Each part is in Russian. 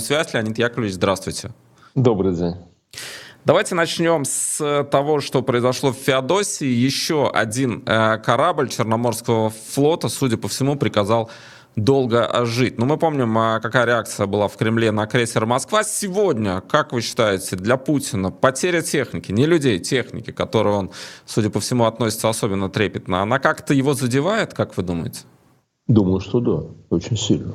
связь. Леонид Яковлевич, здравствуйте. Добрый день. Давайте начнем с того, что произошло в Феодосии. Еще один э, корабль Черноморского флота, судя по всему, приказал долго жить. Но мы помним, э, какая реакция была в Кремле на крейсер «Москва». Сегодня, как вы считаете, для Путина потеря техники, не людей, техники, к которой он, судя по всему, относится особенно трепетно, она как-то его задевает, как вы думаете? Думаю, что да, очень сильно.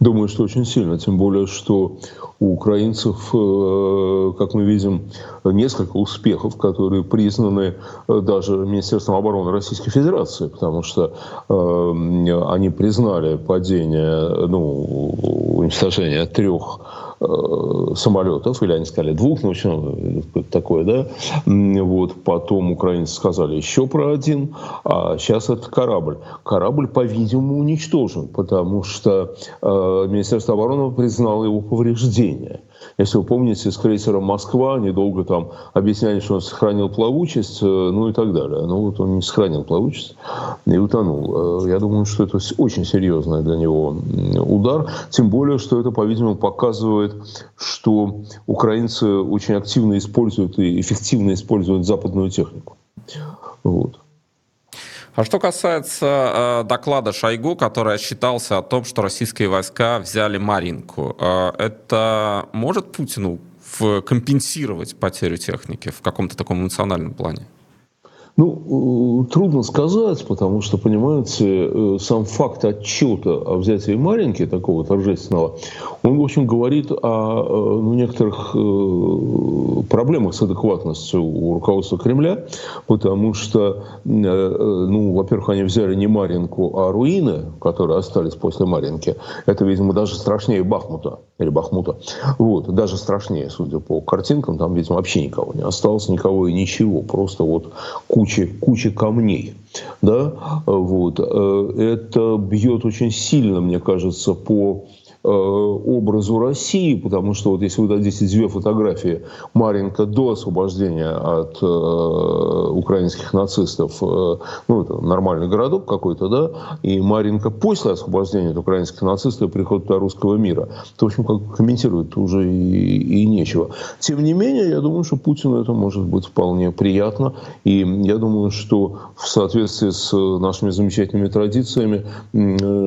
Думаю, что очень сильно, тем более, что у украинцев, э, как мы видим, несколько успехов, которые признаны э, даже Министерством обороны Российской Федерации, потому что э, они признали падение, ну, уничтожение трех самолетов, или они сказали двух, ну, в общем, такое, да. Вот, потом украинцы сказали еще про один, а сейчас это корабль. Корабль, по-видимому, уничтожен, потому что э, Министерство обороны признало его повреждение. Если вы помните, с крейсером «Москва» они долго там объясняли, что он сохранил плавучесть, э, ну и так далее. Ну вот он не сохранил плавучесть и утонул. Э, я думаю, что это очень серьезный для него удар. Тем более, что это, по-видимому, показывает, что украинцы очень активно используют и эффективно используют западную технику. Вот. А что касается э, доклада Шойгу, который отчитался о том, что российские войска взяли Маринку, э, это может Путину в, компенсировать потерю техники в каком-то таком эмоциональном плане? Ну, э, трудно сказать, потому что, понимаете, э, сам факт отчета о взятии Маринки, такого торжественного, он, в общем, говорит о э, ну, некоторых проблемах с адекватностью у руководства Кремля, потому что, ну, во-первых, они взяли не Маринку, а руины, которые остались после Маринки. Это, видимо, даже страшнее Бахмута или Бахмута. Вот, даже страшнее, судя по картинкам, там, видимо, вообще никого не осталось, никого и ничего, просто вот куча куча, куча камней. Да? Вот. Э, это бьет очень сильно, мне кажется, по образу России, потому что вот если вы дадите две фотографии Маренко до освобождения от э, украинских нацистов, э, ну это нормальный городок какой-то, да, и Маренко после освобождения от украинских нацистов и прихода русского мира, то, в общем, как комментировать уже и, и нечего. Тем не менее, я думаю, что Путину это может быть вполне приятно, и я думаю, что в соответствии с нашими замечательными традициями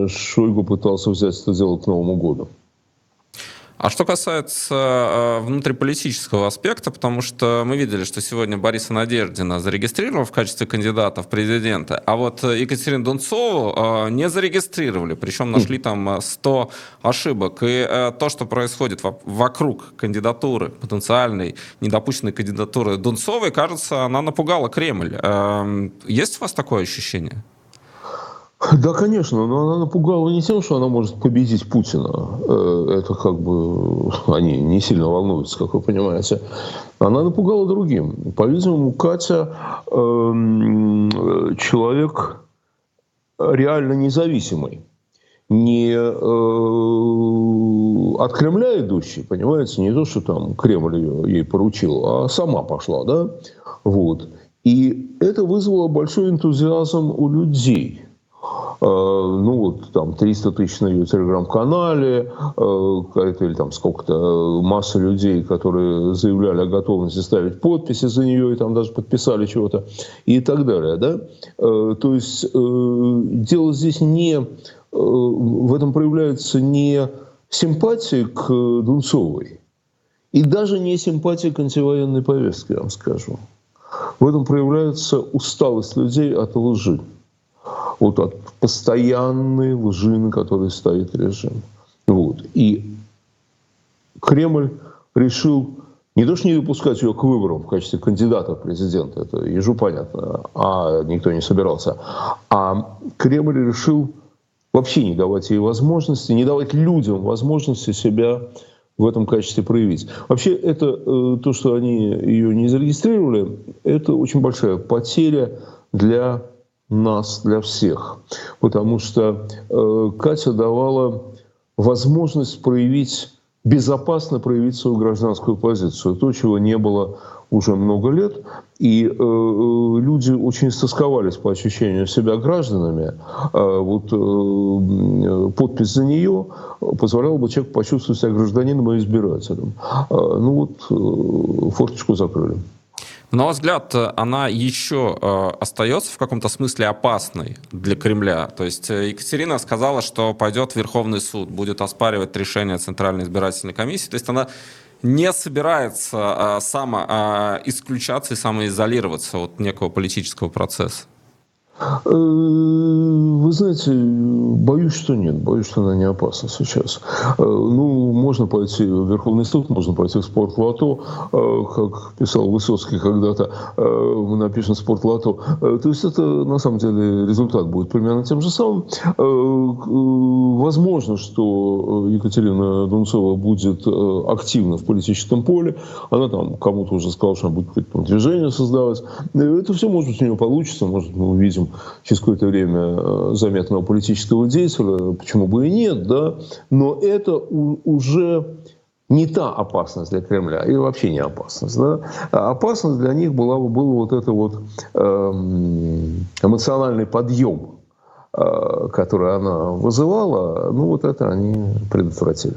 Шойгу пытался взять это дело к Новому году. А что касается э, внутриполитического аспекта, потому что мы видели, что сегодня Бориса Надеждина зарегистрировал в качестве кандидата в президенты, а вот Екатерину Дунцову э, не зарегистрировали, причем нашли там 100 ошибок. И э, то, что происходит вокруг кандидатуры, потенциальной недопущенной кандидатуры Дунцовой, кажется, она напугала Кремль. Эм, есть у вас такое ощущение? Да, конечно, но она напугала не тем, что она может победить Путина. Э, это как бы они не сильно волнуются, как вы понимаете. Она напугала другим. По-видимому, Катя э, человек реально независимый. Не э, от Кремля идущий, понимаете, не то, что там Кремль ее, ей поручил, а сама пошла, да? Вот. И это вызвало большой энтузиазм у людей – ну вот там 300 тысяч на ее телеграм-канале, э, или там сколько-то, э, масса людей, которые заявляли о готовности ставить подписи за нее и там даже подписали чего-то и так далее, да. То есть дело здесь не, в этом проявляется не симпатия к Дунцовой и даже не симпатия к антивоенной повестке, я вам скажу. В этом проявляется усталость людей от лжи вот от постоянной лжи, на которой стоит режим. Вот. И Кремль решил не то, что не допускать ее к выборам в качестве кандидата в президента, это ежу понятно, а никто не собирался, а Кремль решил вообще не давать ей возможности, не давать людям возможности себя в этом качестве проявить. Вообще, это э, то, что они ее не зарегистрировали, это очень большая потеря для нас, для всех. Потому что э, Катя давала возможность проявить безопасно проявить свою гражданскую позицию. То, чего не было уже много лет, и э, э люди очень истосковались по ощущению себя гражданами. Э, вот э, подпись за нее позволяла бы человеку почувствовать себя гражданином и избирателем. Э, ну вот э, форточку закрыли. На ваш взгляд, она еще э, остается в каком-то смысле опасной для Кремля? То есть э, Екатерина сказала, что пойдет Верховный суд, будет оспаривать решение Центральной избирательной комиссии. То есть она не собирается э, само э, исключаться и самоизолироваться от некого политического процесса? Э, вы знаете, боюсь, что нет. Боюсь, что она не опасна сейчас. Э, ну, можно пойти в Верховный суд, можно пойти в спортлото, э, как писал Высоцкий когда-то, мы напишем спортлото. То есть это, на самом деле, результат будет примерно тем же самым. Возможно, что Екатерина Дунцова будет активна в политическом поле. Она там кому-то уже сказала, что она будет какое-то движение создавать. Это все, может быть, у нее получится. Может, мы увидим через какое-то время э, заметного политического деятеля, почему бы и нет, да, но это уже не та опасность для Кремля, и вообще не опасность. Да? А опасность для них была, был вот это вот эм, эмоциональный подъем, э, который она вызывала, ну вот это они предотвратили.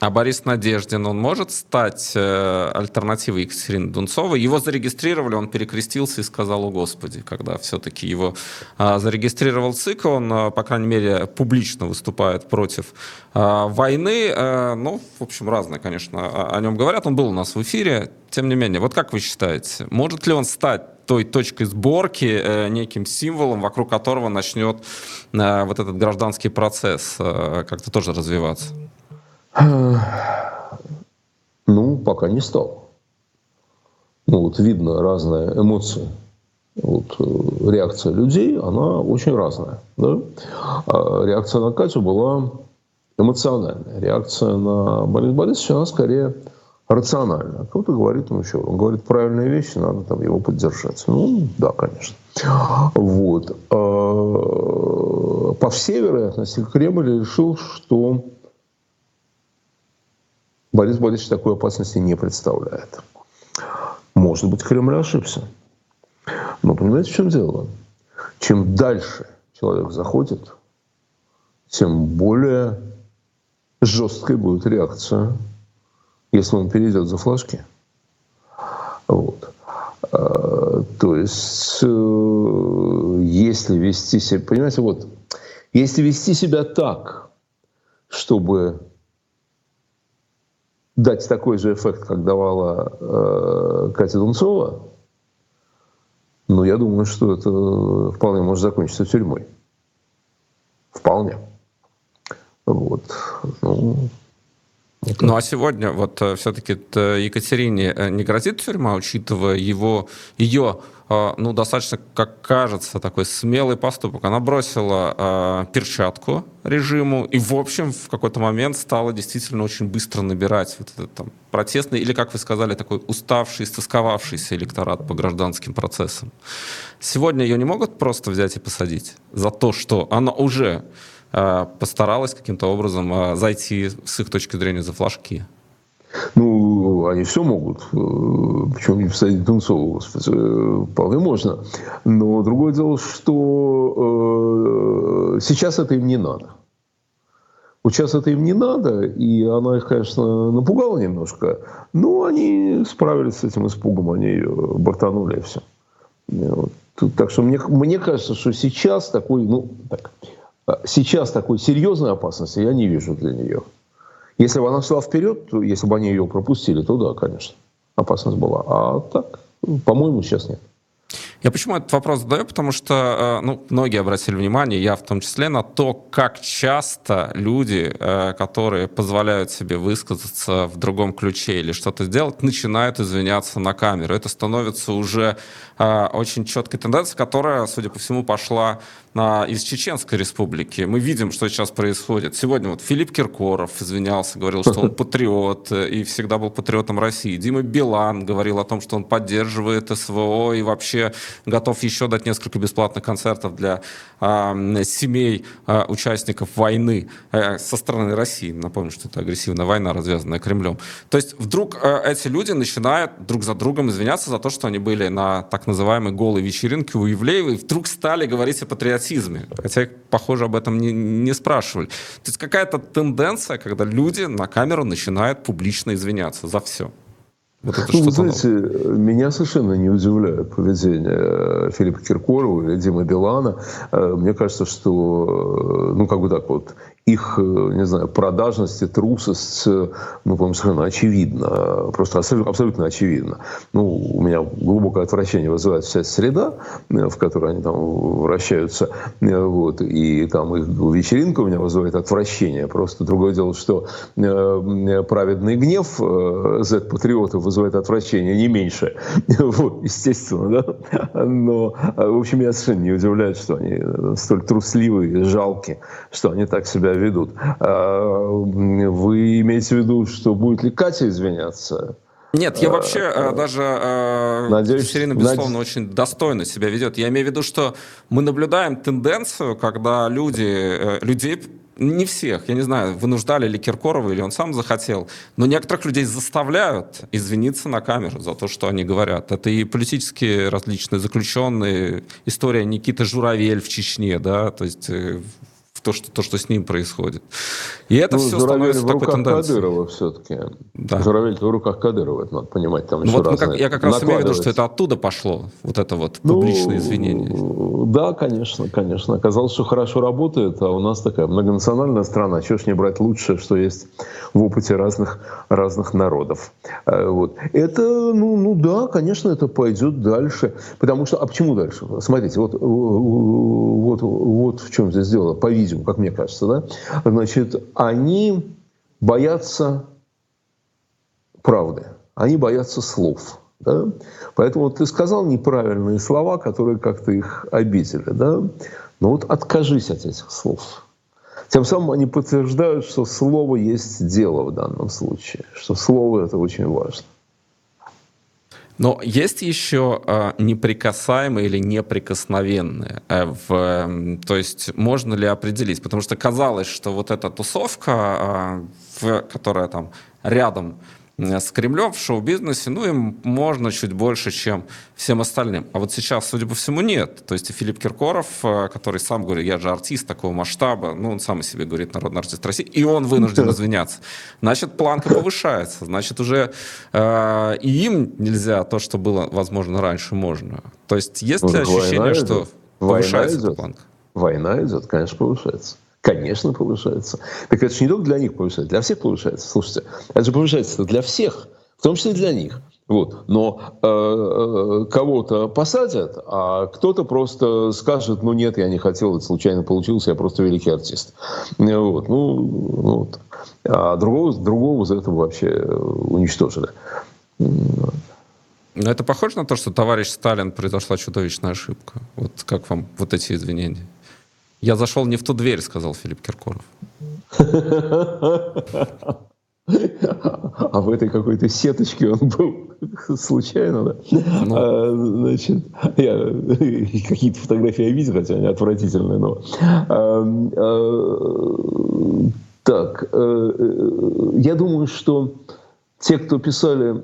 А Борис Надеждин, он может стать э, альтернативой Екатерины Дунцовой? Его зарегистрировали, он перекрестился и сказал, о Господи, когда все-таки его э, зарегистрировал ЦИК, он, э, по крайней мере, публично выступает против э, войны. Э, ну, в общем, разное, конечно, о нем говорят. Он был у нас в эфире. Тем не менее, вот как вы считаете, может ли он стать той точкой сборки, э, неким символом, вокруг которого начнет э, вот этот гражданский процесс э, как-то тоже развиваться? Ну, пока не стал. Ну, вот видно разные эмоции. Вот, э, реакция людей, она очень разная. Да? А реакция на Катю была эмоциональная. Реакция на Бориса Борисовича, она скорее рациональная. Кто-то говорит, ну что, он говорит правильные вещи, надо там его поддержать. Ну, да, конечно. Вот. А, по всей вероятности, Кремль решил, что Борис Борисович такой опасности не представляет. Может быть, Кремль ошибся. Но понимаете, в чем дело? Чем дальше человек заходит, тем более жесткой будет реакция, если он перейдет за флажки. Вот. А, то есть, э, если вести себя, понимаете, вот, если вести себя так, чтобы дать такой же эффект, как давала э, Катя Дунцова, ну, я думаю, что это вполне может закончиться тюрьмой. Вполне. Вот. Ну, ну а сегодня вот э, все-таки Екатерине э, не грозит тюрьма, учитывая его, ее ну, достаточно, как кажется, такой смелый поступок. Она бросила э, перчатку режиму и, в общем, в какой-то момент стала действительно очень быстро набирать вот этот там протестный или, как вы сказали, такой уставший, истосковавшийся электорат по гражданским процессам. Сегодня ее не могут просто взять и посадить за то, что она уже э, постаралась каким-то образом э, зайти с их точки зрения за флажки. Ну, они все могут. Э, Почему не посадить Дунцову, господи, э, вполне можно. Но другое дело, что э, сейчас это им не надо. Вот сейчас это им не надо, и она их, конечно, напугала немножко, но они справились с этим испугом, они ее бортанули и все. Вот. Так что мне, мне кажется, что сейчас такой, ну, так, сейчас такой серьезной опасности я не вижу для нее. Если бы она шла вперед, если бы они ее пропустили, то да, конечно, опасность была. А так, по-моему, сейчас нет. Я почему этот вопрос задаю? Потому что э, ну, многие обратили внимание, я в том числе, на то, как часто люди, э, которые позволяют себе высказаться в другом ключе или что-то сделать, начинают извиняться на камеру. Это становится уже э, очень четкой тенденцией, которая, судя по всему, пошла из Чеченской республики. Мы видим, что сейчас происходит. Сегодня вот Филипп Киркоров извинялся, говорил, что он патриот и всегда был патриотом России. Дима Билан говорил о том, что он поддерживает СВО и вообще готов еще дать несколько бесплатных концертов для э, семей э, участников войны э, со стороны России. Напомню, что это агрессивная война, развязанная Кремлем. То есть вдруг э, эти люди начинают друг за другом извиняться за то, что они были на так называемой голой вечеринке у Ивлеева, и вдруг стали говорить о патриотизме. Хотя, похоже, об этом не, не спрашивали. То есть какая-то тенденция, когда люди на камеру начинают публично извиняться за все. Вот это ну, вы знаете, новое. меня совершенно не удивляет поведение э, Филиппа Киркорова или Димы Билана. Э, мне кажется, что, э, ну, как бы так вот, их, э, не знаю, продажность и трусость, э, ну, по-моему, совершенно очевидно. Просто абсолютно очевидно. Ну, у меня глубокое отвращение вызывает вся среда, э, в которой они там вращаются. Вот, и там их вечеринка у меня вызывает отвращение. Просто другое дело, что праведный гнев Z-патриотов вызывает отвращение не меньше. Вот, естественно, да. Но, в общем, меня совершенно не удивляет, что они столь трусливые, жалкие, что они так себя ведут. А, вы имеете в виду, что будет ли Катя извиняться? Нет, я вообще а, даже а, надеюсь, Екатерина, безусловно, надеюсь... очень достойно себя ведет. Я имею в виду, что мы наблюдаем тенденцию, когда люди, э, людей не всех, я не знаю, вынуждали ли Киркорова, или он сам захотел, но некоторых людей заставляют извиниться на камеру за то, что они говорят. Это и политические различные заключенные, история Никиты Журавель в Чечне, да, то есть то, что, то, что с ним происходит. И это ну, все Журавель становится в такой тенденцией. Кадырова все-таки. Да. Журавель в руках Кадырова, это надо понимать. Там ну, вот как, я как раз имею в виду, что это оттуда пошло, вот это вот ну, публичное ну, извинение. Да, конечно, конечно. Оказалось, что хорошо работает, а у нас такая многонациональная страна. Чего ж не брать лучшее, что есть в опыте разных, разных народов. Э, вот. Это, ну, ну да, конечно, это пойдет дальше. Потому что, а почему дальше? Смотрите, вот, вот, вот в чем здесь дело, по-видимому, как мне кажется, да? Значит, они боятся правды, они боятся слов. Да? Поэтому ты сказал неправильные слова, которые как-то их обидели. Да? Но вот откажись от этих слов. Тем самым они подтверждают, что слово есть дело в данном случае, что слово это очень важно. Но есть еще э, неприкасаемые или неприкосновенные. Э, в, то есть можно ли определить? Потому что казалось, что вот эта тусовка, э, в, которая там рядом Э, с Кремлем в шоу-бизнесе, ну, им можно чуть больше, чем всем остальным. А вот сейчас, судя по всему, нет. То есть и Филипп Киркоров, э, который сам говорит, я же артист такого масштаба, ну, он сам о себе говорит, народный артист России, и он вынужден извиняться. Значит, планка повышается. Значит, уже э, и им нельзя то, что было, возможно, раньше, можно. То есть есть ли ощущение, что повышается эта планка? Война идет, конечно, повышается. Конечно, повышается. Так это же не только для них повышается, для всех повышается. Слушайте, это же повышается для всех, в том числе для них. Вот. Но э, э, кого-то посадят, а кто-то просто скажет, ну нет, я не хотел, это случайно получилось, я просто великий артист. Вот. Ну, вот. А другого, другого за это вообще уничтожили. Но это похоже на то, что товарищ Сталин произошла чудовищная ошибка. Вот как вам вот эти извинения? Я зашел не в ту дверь, сказал Филипп Киркоров. А в этой какой-то сеточке он был случайно, да? Ну. А, значит, я какие-то фотографии я видел, хотя они отвратительные, но... А, а, так, э, э, я думаю, что те, кто писали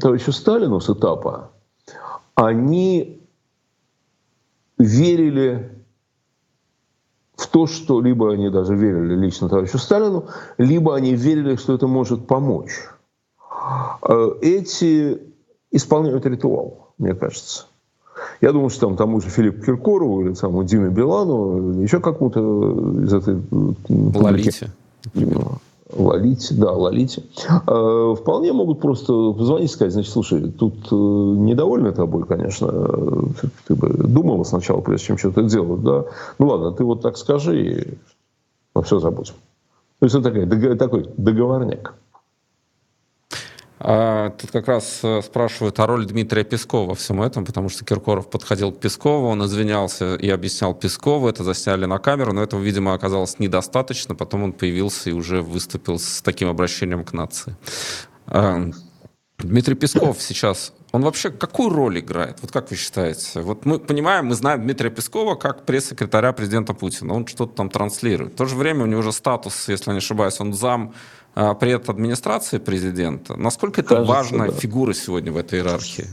товарищу Сталину с этапа, они верили в то, что либо они даже верили лично товарищу Сталину, либо они верили, что это может помочь. Э, эти исполняют ритуал, мне кажется. Я думаю, что там тому же Филиппу Киркорову или тому Диме Билану, еще какому-то из этой... Лолите. Лолите, да, Лолите, э, вполне могут просто позвонить и сказать, значит, слушай, тут э, недовольны тобой, конечно, ты бы думала сначала, прежде чем что-то делать, да, ну ладно, ты вот так скажи, и мы все забудем. То есть это такой договорняк. А, тут как раз э, спрашивают о роли Дмитрия Пескова во всем этом, потому что Киркоров подходил к Пескову, он извинялся и объяснял Пескову, это засняли на камеру, но этого, видимо, оказалось недостаточно, потом он появился и уже выступил с таким обращением к нации. А, Дмитрий Песков сейчас он вообще какую роль играет? Вот как вы считаете? Вот мы понимаем, мы знаем Дмитрия Пескова как пресс-секретаря президента Путина. Он что-то там транслирует. В то же время у него уже статус, если не ошибаюсь, он зам а, пред администрации президента. Насколько это Кажется, важная да. фигура сегодня в этой иерархии?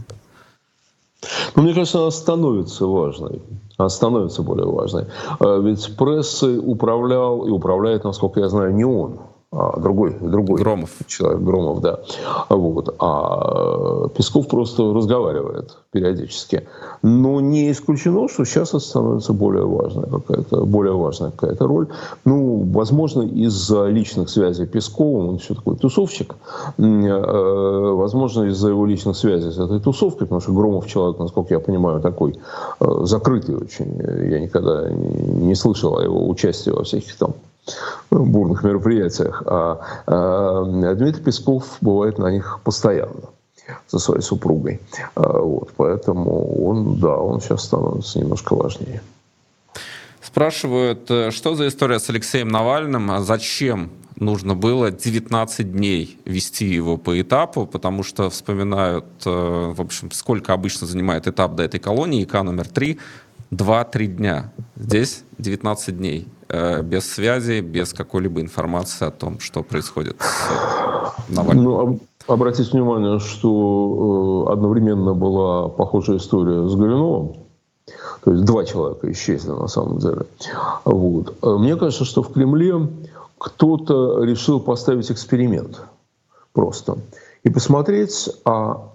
Ну, мне кажется, она становится важной. Она становится более важной. А ведь прессой управлял и управляет, насколько я знаю, не он а, другой, другой Громов. человек, Громов, да. Вот. А Песков просто разговаривает периодически. Но не исключено, что сейчас это становится более важная какая-то, более важная какая-то роль. Ну, возможно, из-за личных связей Пескова, он еще такой тусовщик, э, возможно, из-за его личных связей с этой тусовкой, потому что Громов человек, насколько я понимаю, такой э, закрытый очень. Я никогда не слышал о его участии во всяких там бурных мероприятиях. А, а Дмитрий Песков бывает на них постоянно со своей супругой. А, вот, поэтому он, да, он сейчас становится немножко важнее. Спрашивают, э, что за история с Алексеем Навальным, а зачем нужно было 19 дней вести его по этапу, потому что вспоминают, э, в общем, сколько обычно занимает этап до этой колонии, ИК номер 3, 2-3 дня. Здесь 19 дней. Э, без связи, без какой-либо информации о том, что происходит с Навальным. Ну, обратите внимание, что э, одновременно была похожая история с Горюновым. То есть два человека исчезли на самом деле. Вот. Э, мне кажется, что в Кремле кто-то решил поставить эксперимент просто. И посмотреть, а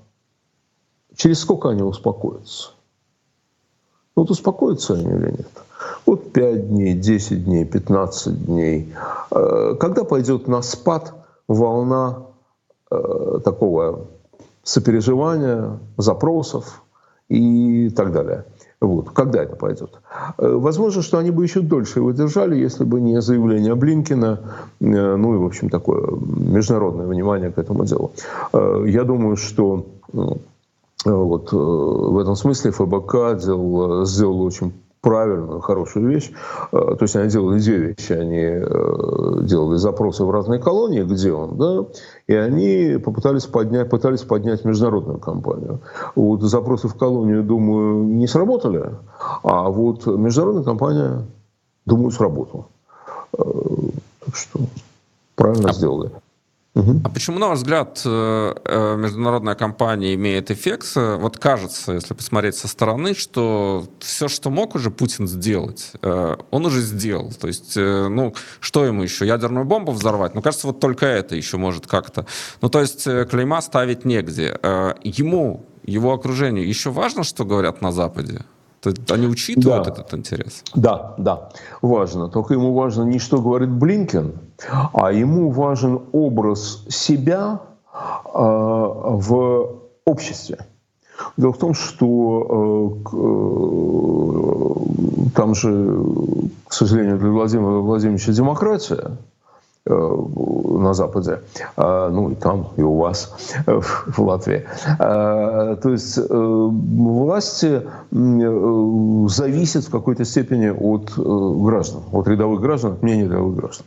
через сколько они успокоятся. Вот успокоятся они или нет. Вот 5 дней, 10 дней, 15 дней. Э, когда пойдет на спад волна э, такого сопереживания, запросов и так далее. Вот. Когда это пойдет? Э, возможно, что они бы еще дольше его держали, если бы не заявление Блинкина, ну и, в общем, такое международное внимание к этому делу. Я думаю, что вот, в этом смысле ФБК сделал, сделал очень правильную, хорошую вещь. Э, то есть они делали две вещи. Они э, делали запросы в разные колонии, где он, да, и они попытались поднять, пытались поднять международную компанию. Вот запросы в колонию, думаю, не сработали, а вот международная компания, думаю, сработала. Э, так что правильно а... сделали. А почему, на ваш взгляд, э, э, международная компания имеет эффект? Вот кажется, если посмотреть со стороны, что все, что мог уже Путин сделать, э, он уже сделал. То есть, ну, что ему еще? Ядерную бомбу взорвать? Ну, кажется, вот только это еще может как-то. Ну, то есть, клейма ставить негде. Ему, его окружению еще важно, что говорят на Западе? Они учитывают да. этот интерес? Да, да, важно. Только ему важно не что говорит Блинкен, а ему важен образ себя э, в обществе. Дело в том, что э, э, там же, к сожалению, для Владимира Владимировича демократия, на Западе, а, ну и там, и у вас э, в Латвии. А, то есть э, власти зависят в какой-то степени от граждан, от рядовых граждан, от мнения рядовых граждан.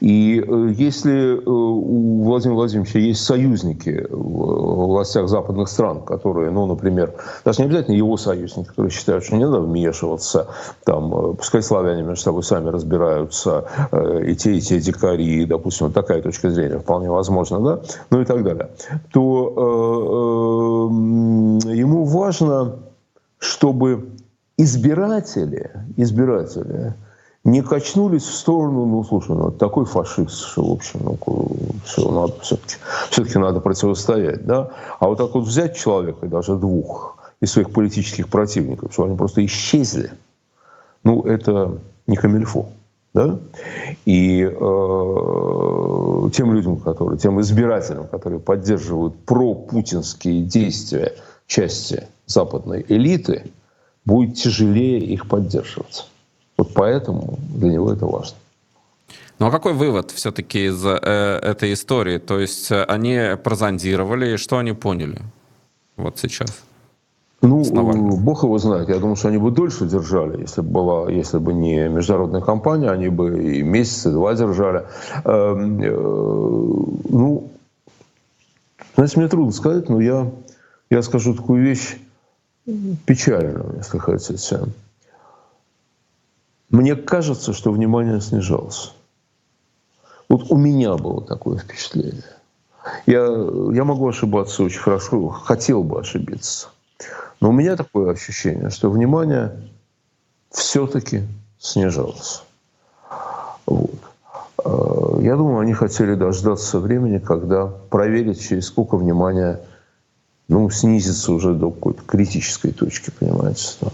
И если у Владимира Владимировича есть союзники в властях западных стран, которые, ну, например, даже не обязательно его союзники, которые считают, что не надо вмешиваться, там, пускай славяне между собой сами разбираются, и те, и те дикари, и, допустим, вот такая точка зрения вполне возможно, да, ну и так далее, то э, э, ему важно, чтобы избиратели, избиратели не качнулись в сторону, ну, слушай, ну, такой фашист, что, в общем, ну, все, надо, все-таки, все-таки надо противостоять, да, а вот так вот взять человека, даже двух, из своих политических противников, что они просто исчезли, ну, это не камильфо. Да? И э, тем людям, которые, тем избирателям, которые поддерживают пропутинские действия части западной элиты, будет тяжелее их поддерживать. Вот поэтому для него это важно. Ну а какой вывод все-таки из э, этой истории? То есть э, они прозондировали, и что они поняли вот сейчас? Ну, бог его знает. Я думаю, что они бы дольше держали, если бы, была, если бы не международная компания, они бы и месяцы, два держали. Эм, э, ну, знаете, мне трудно сказать, но я я скажу такую вещь печальную, если хотите. Мне кажется, что внимание снижалось. Вот у меня было такое впечатление. Я, я могу ошибаться очень хорошо, хотел бы ошибиться. Но у меня такое ощущение, что внимание все-таки снижалось. Вот. А, я думаю, они хотели дождаться времени, когда проверить, через сколько внимания ну, снизится уже до какой-то критической точки, понимаете. Да?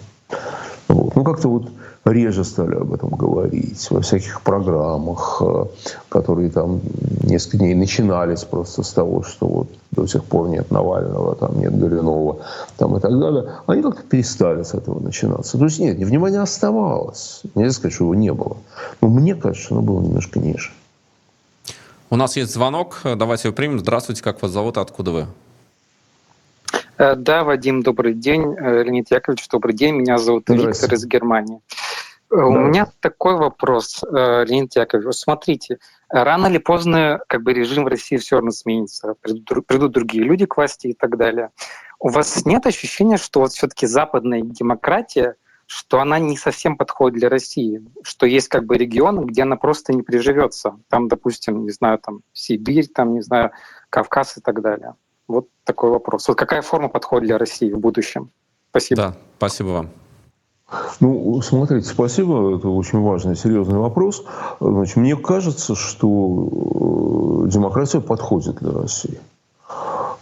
Вот. Ну, как-то вот реже стали об этом говорить во всяких программах, э, которые там несколько дней начинались просто с того, что вот до сих пор нет Навального, там нет Горюнова там и так далее. Они как-то перестали с этого начинаться. То есть нет, внимание оставалось. Нельзя сказать, что его не было. Но мне кажется, оно было немножко ниже. У нас есть звонок. Давайте его примем. Здравствуйте, как вас зовут, откуда вы? Э, да, Вадим, добрый день. Э, Леонид Яковлевич, добрый день. Меня зовут Виктор из Германии. Э, да. У меня такой вопрос, Леонид Яковлевич. Смотрите, рано или поздно как бы режим в России все равно сменится. Придут, придут другие люди к власти и так далее. У вас нет ощущения, что вот все-таки западная демократия, что она не совсем подходит для России, что есть как бы регионы, где она просто не приживется. Там, допустим, не знаю, там Сибирь, там, не знаю, Кавказ и так далее. Вот такой вопрос. Вот какая форма подходит для России в будущем? Спасибо. Да, спасибо вам. Ну, смотрите, спасибо. Это очень важный, серьезный вопрос. Значит, мне кажется, что э, демократия подходит для России.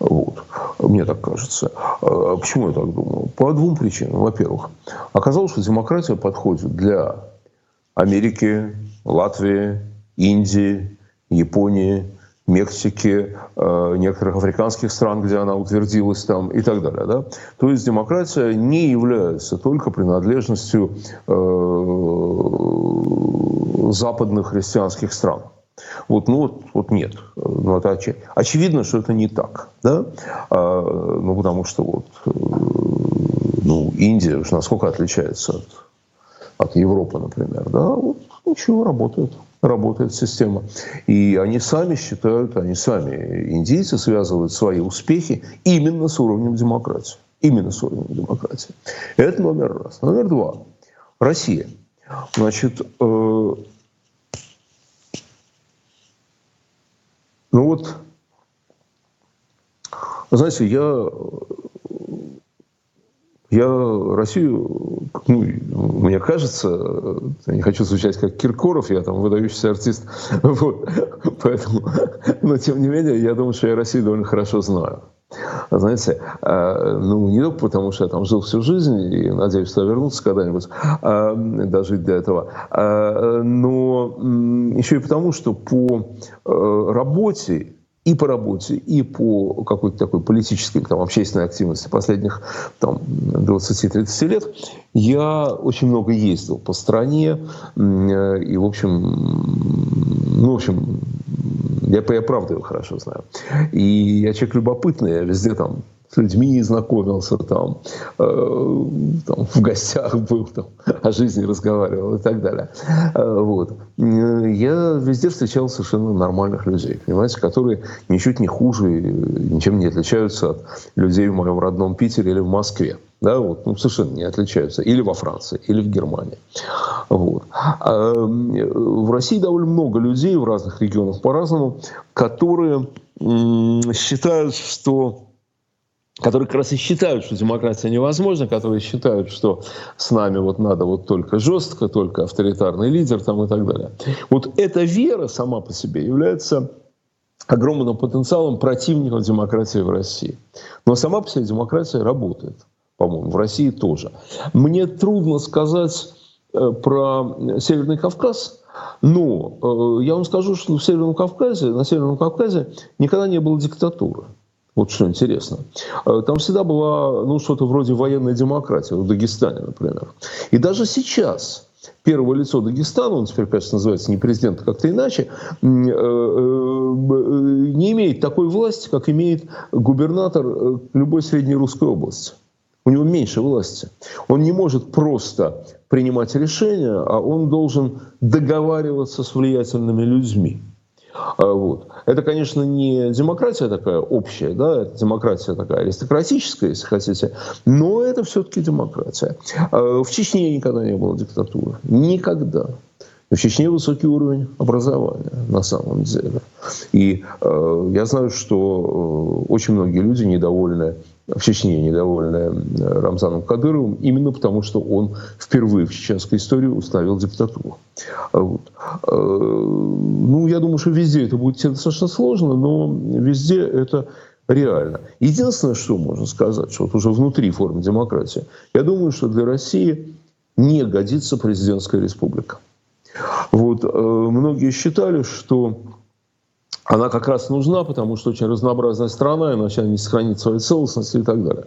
Вот. Мне так кажется. А почему я так думаю? По двум причинам. Во-первых, оказалось, что демократия подходит для Америки, Латвии, Индии, Японии, Мексики, э, некоторых африканских стран, где она утвердилась там и так далее. Да? То есть демократия не является только принадлежностью э, западных христианских стран. Вот, ну вот, вот нет. Ну, это оч... Очевидно, что это не так. Да? А, ну, потому что вот, э, ну, Индия уж насколько отличается от, от Европы, например. Да? Вот, ничего, работает работает система. И они сами считают, они сами, индийцы, связывают свои успехи именно с уровнем демократии. Именно с уровнем демократии. Это номер раз. Номер два. Россия. Значит, э, ну вот, знаете, я я Россию, ну, мне кажется, я не хочу звучать как Киркоров, я там выдающийся артист, вот, поэтому, но тем не менее, я думаю, что я Россию довольно хорошо знаю. Знаете, а, ну, не только потому, что я там жил всю жизнь и надеюсь, что вернуться когда-нибудь, а, дожить до этого, а, но еще и потому, что по э, работе и по работе, и по какой-то такой политической, там, общественной активности последних там, 20-30 лет, я очень много ездил по стране, и, в общем, ну, в общем, я, я правда его хорошо знаю. И я человек любопытный, я везде там с людьми знакомился, там, э, там в гостях был, там, о жизни разговаривал и так далее. Э, вот. Я везде встречал совершенно нормальных людей, понимаете, которые ничуть не хуже, ничем не отличаются от людей в моем родном Питере или в Москве. Да, вот, ну, совершенно не отличаются. Или во Франции, или в Германии. Вот. А, в России довольно много людей в разных регионах по-разному, которые считают, что которые как раз и считают, что демократия невозможна, которые считают, что с нами вот надо вот только жестко, только авторитарный лидер там и так далее. Вот эта вера сама по себе является огромным потенциалом противников демократии в России. Но сама по себе демократия работает, по-моему, в России тоже. Мне трудно сказать э, про Северный Кавказ, но э, я вам скажу, что в Северном Кавказе, на Северном Кавказе никогда не было диктатуры. Вот что интересно. Э, там всегда была ну, что-то вроде военной демократии, в Дагестане, например. И даже сейчас первое лицо Дагестана, он теперь, конечно, называется не президент, а как-то иначе, э, э, не имеет такой власти, как имеет губернатор любой средней русской области. У него меньше власти. Он не может просто принимать решения, а он должен договариваться с влиятельными людьми. А, вот. Это, конечно, не демократия такая общая, да, это демократия такая аристократическая, если хотите, но это все-таки демократия. А, в Чечне никогда не было диктатуры. Никогда. В Чечне высокий уровень образования на самом деле. И э, я знаю, что э, очень многие люди недовольны в Чечне недовольны э, Рамзаном Кадыровым именно потому, что он впервые в чеченской истории установил диктатуру. Вот. Э, ну, я думаю, что везде это будет достаточно сложно, но везде это реально. Единственное, что можно сказать, что вот уже внутри формы демократии, я думаю, что для России не годится президентская республика. Вот, э, многие считали, что она как раз нужна, потому что очень разнообразная страна, иначе она не сохранит свою целостность и так далее.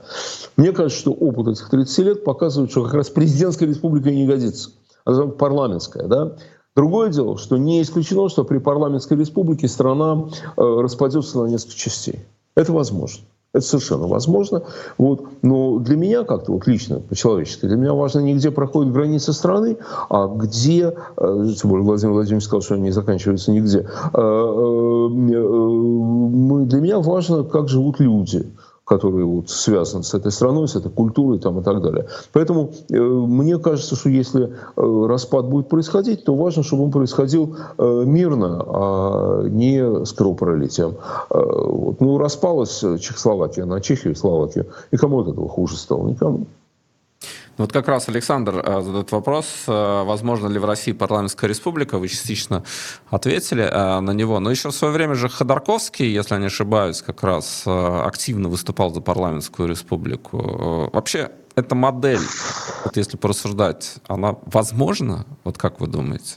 Мне кажется, что опыт этих 30 лет показывает, что как раз президентская республика не годится. Она парламентская. Да? Другое дело, что не исключено, что при парламентской республике страна э, распадется на несколько частей. Это возможно. Это совершенно возможно. Вот. Но для меня как-то вот лично, по-человечески, для меня важно не где проходят границы страны, а где, э, тем более Владимир Владимирович сказал, что они не заканчиваются нигде, э, э, для меня важно, как живут люди которые вот связаны с этой страной, с этой культурой там, и так далее. Поэтому э, мне кажется, что если э, распад будет происходить, то важно, чтобы он происходил э, мирно, а не с кровопролитием. Э, вот. Ну, распалась Чехословакия на Чехию и Словакию. И кому от этого хуже стало? Никому. Ну, вот как раз Александр э, задает вопрос, э, возможно ли в России парламентская республика, вы частично ответили э, на него, но еще в свое время же Ходорковский, если я не ошибаюсь, как раз активно выступал за парламентскую республику. Вообще, эта модель, вот если порассуждать, она возможна? Вот как вы думаете?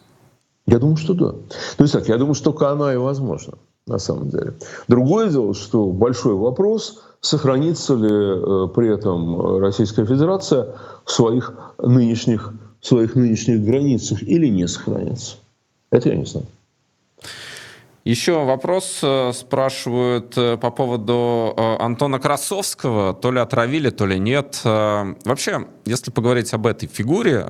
Я думаю, что да. То есть так, я думаю, что только она и возможна, на самом деле. Другое дело, что большой вопрос, сохранится ли при этом Российская Федерация в своих нынешних, в своих нынешних границах или не сохранится. Это я не знаю. Еще вопрос э, спрашивают э, по поводу э, Антона Красовского. То ли отравили, то ли нет. Вообще, если поговорить об этой фигуре,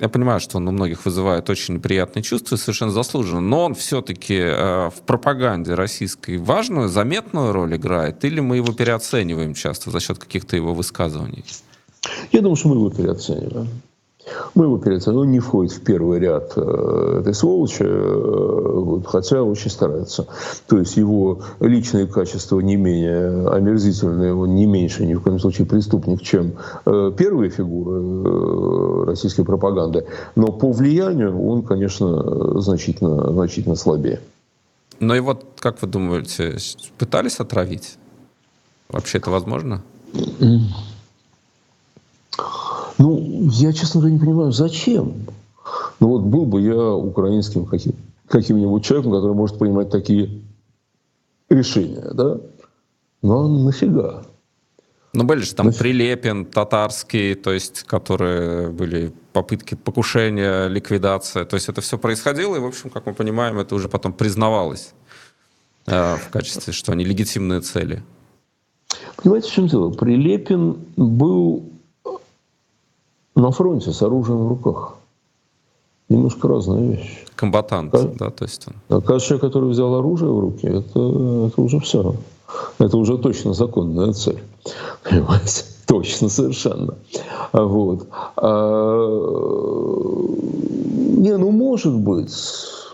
я понимаю, что он у многих вызывает очень неприятные чувства, совершенно заслуженно, но он все-таки в пропаганде российской важную, заметную роль играет, или мы его переоцениваем часто за счет каких-то его высказываний? Я думаю, что мы его переоцениваем. Мы его переоцениваем. Он не входит в первый ряд э, этой сволочи, э, вот, хотя очень старается. То есть его личные качества не менее омерзительные, он не меньше, ни в коем случае преступник, чем э, первые фигуры э, российской пропаганды. Но по влиянию он, конечно, значительно, значительно слабее. Но и вот, как вы думаете, пытались отравить? Вообще это возможно? Ну, я, честно говоря, не понимаю, зачем. Ну вот был бы я украинским каким, каким-нибудь человеком, который может принимать такие решения, да? Но нафига? Ну, были же там Нафиг... Прилепин, Татарский, то есть, которые были попытки покушения, ликвидация. То есть это все происходило, и, в общем, как мы понимаем, это уже потом признавалось э, в качестве, что они легитимные цели. Понимаете, в чем дело? Прилепин был на фронте с оружием в руках. Немножко разная вещь. Комбатант, как, да, то есть он. каждый человек, который взял оружие в руки, это, это уже все. Это уже точно законная цель. Понимаете? Точно, совершенно. Вот. А, не, ну может быть,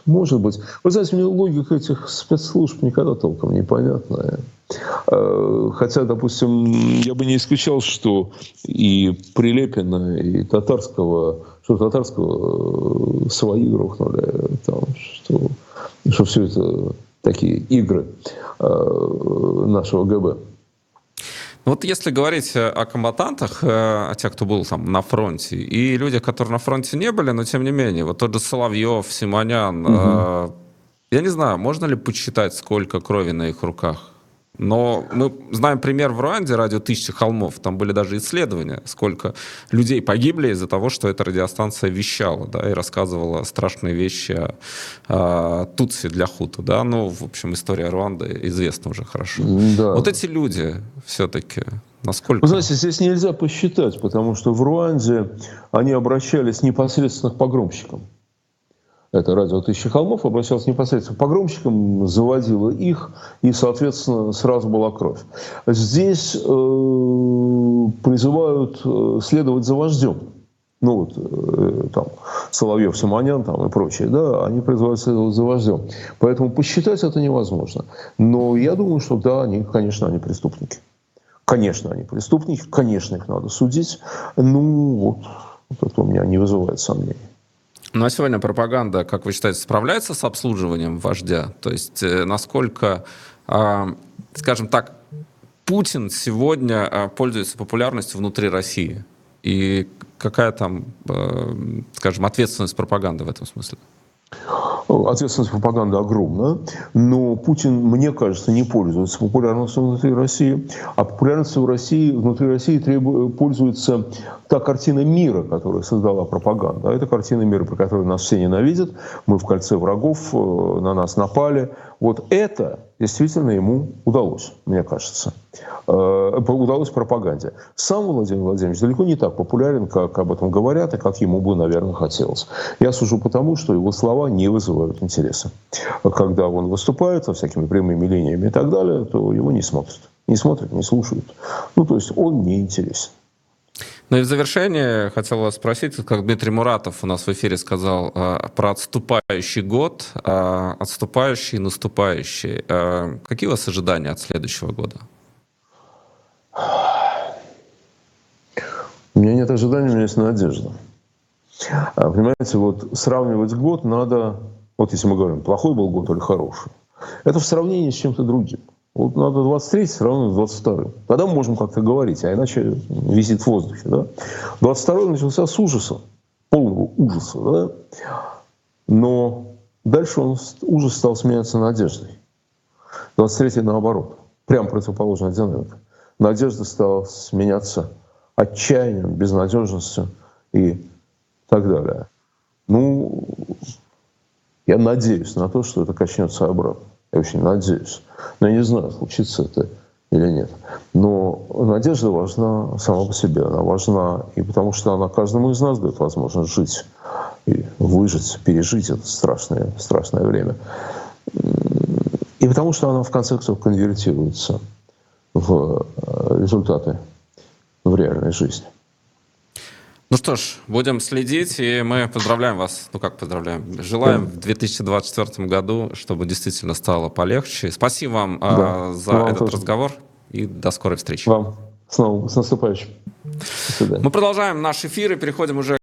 может быть. Вы знаете, мне логика этих спецслужб никогда толком непонятная. Э, хотя, допустим, я бы не исключал, что и Прилепина, и Татарского, что Татарского э, свои грохнули, там, что, что все это такие игры э, нашего ГБ. Ну вот если говорить о комбатантах, о тех, кто был там на фронте, и людях, которые на фронте не были, но тем не менее, вот тот же Соловьев, Симонян, угу. я не знаю, можно ли подсчитать, сколько крови на их руках? Но мы знаем пример в Руанде, радио «Тысячи холмов». Там были даже исследования, сколько людей погибли из-за того, что эта радиостанция вещала, да, и рассказывала страшные вещи о, о Тутси для Хута, да. Ну, в общем, история Руанды известна уже хорошо. Да. Вот эти люди все-таки, насколько... Вы знаете, здесь нельзя посчитать, потому что в Руанде они обращались непосредственно к погромщикам. Это радио «Тысячи холмов», обращался непосредственно к погромщикам, заводила их, и, соответственно, сразу была кровь. Здесь э, призывают э, следовать за вождем. Ну вот, э, там, Соловьев, Симонян там, и прочие, да, они призывают следовать за вождем. Поэтому посчитать это невозможно. Но я думаю, что да, они, конечно, они преступники. Конечно, они преступники, конечно, их надо судить. Ну, вот, вот это у меня не вызывает сомнений. Ну а сегодня пропаганда, как вы считаете, справляется с обслуживанием вождя? То есть э, насколько, э, скажем так, Путин сегодня э, пользуется популярностью внутри России? И какая там, скажем, ответственность пропаганды в этом смысле? Ответственность пропаганды огромна, но Путин, мне кажется, не пользуется популярностью внутри России, а популярностью в России, внутри России требует, пользуется та картина мира, которую создала пропаганда. А это картина мира, про которую нас все ненавидят, мы в кольце врагов, э, на нас напали. Вот это действительно ему удалось, мне кажется. Э, удалось пропаганде. Сам Владимир Владимирович далеко не так популярен, как об этом говорят, и как ему бы, наверное, хотелось. Я сужу потому, что его слова не вызывают интереса. Когда он выступает со всякими прямыми линиями и так далее, то его не смотрят. Не смотрят, не слушают. Ну, то есть он не интересен. Ну и в завершение хотел вас спросить, как Дмитрий Муратов у нас в эфире сказал э, про отступающий год, э, отступающий, наступающий. Э, какие у вас ожидания от следующего года? У меня нет ожиданий, у меня есть надежда. А, понимаете, вот сравнивать год надо, вот если мы говорим, плохой был год или хороший, это в сравнении с чем-то другим. Вот надо 23 сравнивать с 22 Тогда мы можем как-то говорить, а иначе висит в воздухе. Да? 22 начался с ужаса, полного ужаса. Да? Но дальше он, ужас стал сменяться надеждой. 23 наоборот. Прям противоположная динамика. Надежда стала сменяться отчаянием, безнадежностью и так далее. Ну, я надеюсь на то, что это качнется обратно. Я очень надеюсь. Но я не знаю, случится это или нет. Но надежда важна сама по себе. Она важна и потому, что она каждому из нас дает возможность жить и выжить, пережить это страшное, страшное время. И потому что она в конце концов конвертируется в э, результаты в реальной жизни. Ну что ж, будем следить, и мы поздравляем вас, ну как поздравляем, желаем в 2024 году, чтобы действительно стало полегче. Спасибо вам а, да. за вам этот тоже. разговор, и до скорой встречи. Вам снова с наступающим. Мы продолжаем наш эфир и переходим уже